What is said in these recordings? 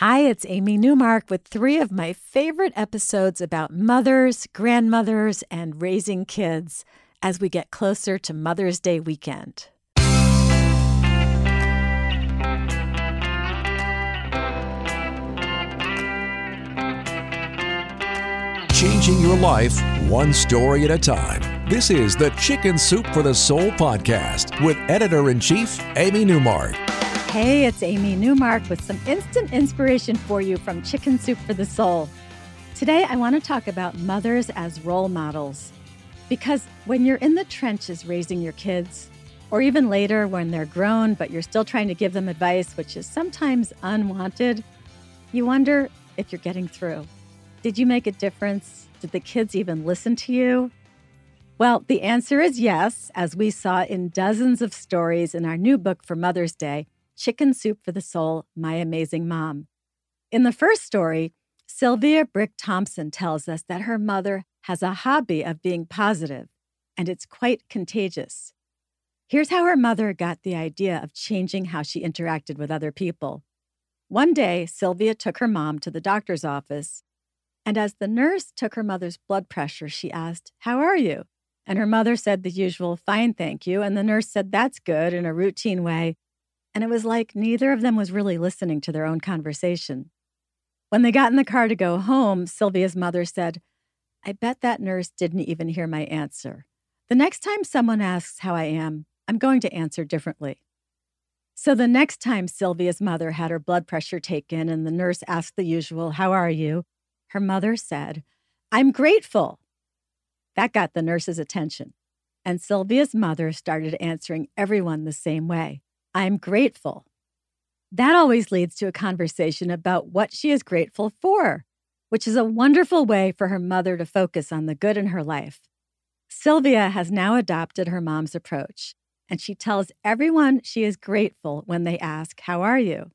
Hi, it's Amy Newmark with three of my favorite episodes about mothers, grandmothers, and raising kids as we get closer to Mother's Day weekend. Changing your life one story at a time. This is the Chicken Soup for the Soul podcast with editor in chief, Amy Newmark. Hey, it's Amy Newmark with some instant inspiration for you from Chicken Soup for the Soul. Today, I want to talk about mothers as role models. Because when you're in the trenches raising your kids, or even later when they're grown, but you're still trying to give them advice, which is sometimes unwanted, you wonder if you're getting through. Did you make a difference? Did the kids even listen to you? Well, the answer is yes, as we saw in dozens of stories in our new book for Mother's Day Chicken Soup for the Soul My Amazing Mom. In the first story, Sylvia Brick Thompson tells us that her mother has a hobby of being positive, and it's quite contagious. Here's how her mother got the idea of changing how she interacted with other people. One day, Sylvia took her mom to the doctor's office, and as the nurse took her mother's blood pressure, she asked, How are you? And her mother said the usual, Fine, thank you. And the nurse said, That's good, in a routine way, and it was like neither of them was really listening to their own conversation. When they got in the car to go home, Sylvia's mother said, I bet that nurse didn't even hear my answer. The next time someone asks how I am, I'm going to answer differently. So the next time Sylvia's mother had her blood pressure taken and the nurse asked the usual, How are you? her mother said, I'm grateful. That got the nurse's attention. And Sylvia's mother started answering everyone the same way. I'm grateful. That always leads to a conversation about what she is grateful for, which is a wonderful way for her mother to focus on the good in her life. Sylvia has now adopted her mom's approach, and she tells everyone she is grateful when they ask, How are you?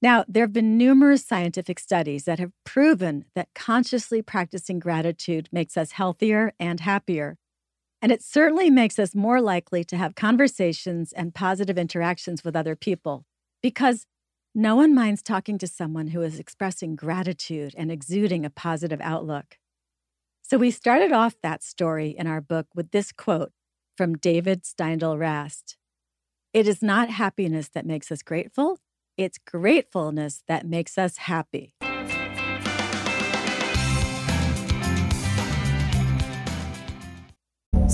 Now, there have been numerous scientific studies that have proven that consciously practicing gratitude makes us healthier and happier. And it certainly makes us more likely to have conversations and positive interactions with other people because no one minds talking to someone who is expressing gratitude and exuding a positive outlook. So we started off that story in our book with this quote from David Steindl Rast It is not happiness that makes us grateful, it's gratefulness that makes us happy.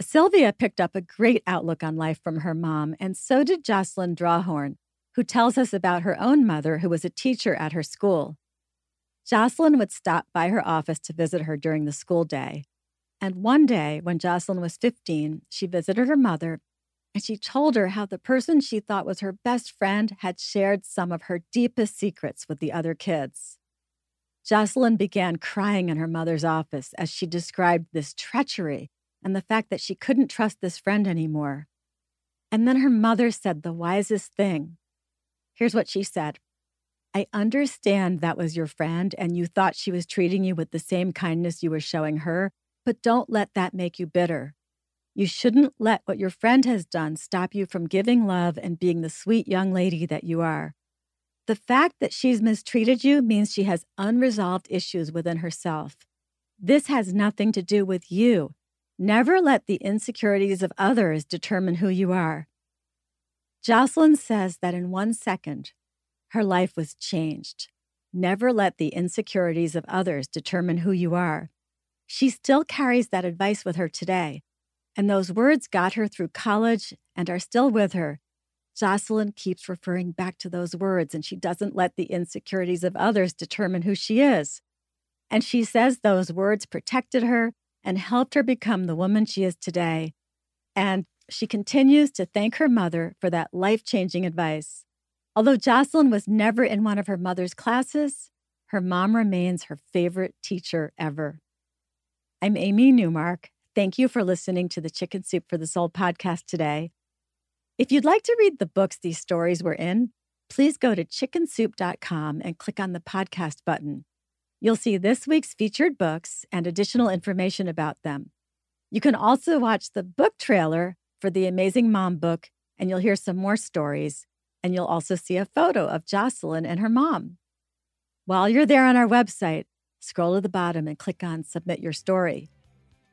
Sylvia picked up a great outlook on life from her mom, and so did Jocelyn Drawhorn, who tells us about her own mother, who was a teacher at her school. Jocelyn would stop by her office to visit her during the school day. And one day, when Jocelyn was 15, she visited her mother and she told her how the person she thought was her best friend had shared some of her deepest secrets with the other kids. Jocelyn began crying in her mother's office as she described this treachery and the fact that she couldn't trust this friend anymore. And then her mother said the wisest thing. Here's what she said I understand that was your friend and you thought she was treating you with the same kindness you were showing her, but don't let that make you bitter. You shouldn't let what your friend has done stop you from giving love and being the sweet young lady that you are. The fact that she's mistreated you means she has unresolved issues within herself. This has nothing to do with you. Never let the insecurities of others determine who you are. Jocelyn says that in one second, her life was changed. Never let the insecurities of others determine who you are. She still carries that advice with her today, and those words got her through college and are still with her. Jocelyn keeps referring back to those words, and she doesn't let the insecurities of others determine who she is. And she says those words protected her and helped her become the woman she is today. And she continues to thank her mother for that life changing advice. Although Jocelyn was never in one of her mother's classes, her mom remains her favorite teacher ever. I'm Amy Newmark. Thank you for listening to the Chicken Soup for the Soul podcast today. If you'd like to read the books these stories were in, please go to chickensoup.com and click on the podcast button. You'll see this week's featured books and additional information about them. You can also watch the book trailer for the Amazing Mom book, and you'll hear some more stories. And you'll also see a photo of Jocelyn and her mom. While you're there on our website, scroll to the bottom and click on Submit Your Story.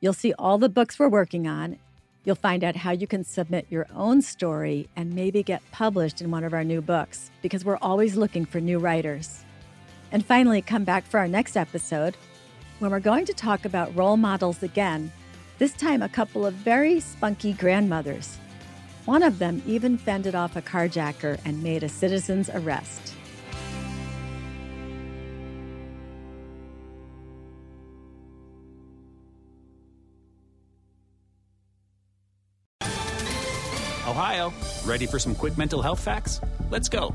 You'll see all the books we're working on. You'll find out how you can submit your own story and maybe get published in one of our new books because we're always looking for new writers. And finally, come back for our next episode when we're going to talk about role models again, this time a couple of very spunky grandmothers. One of them even fended off a carjacker and made a citizen's arrest. Ohio, ready for some quick mental health facts? Let's go.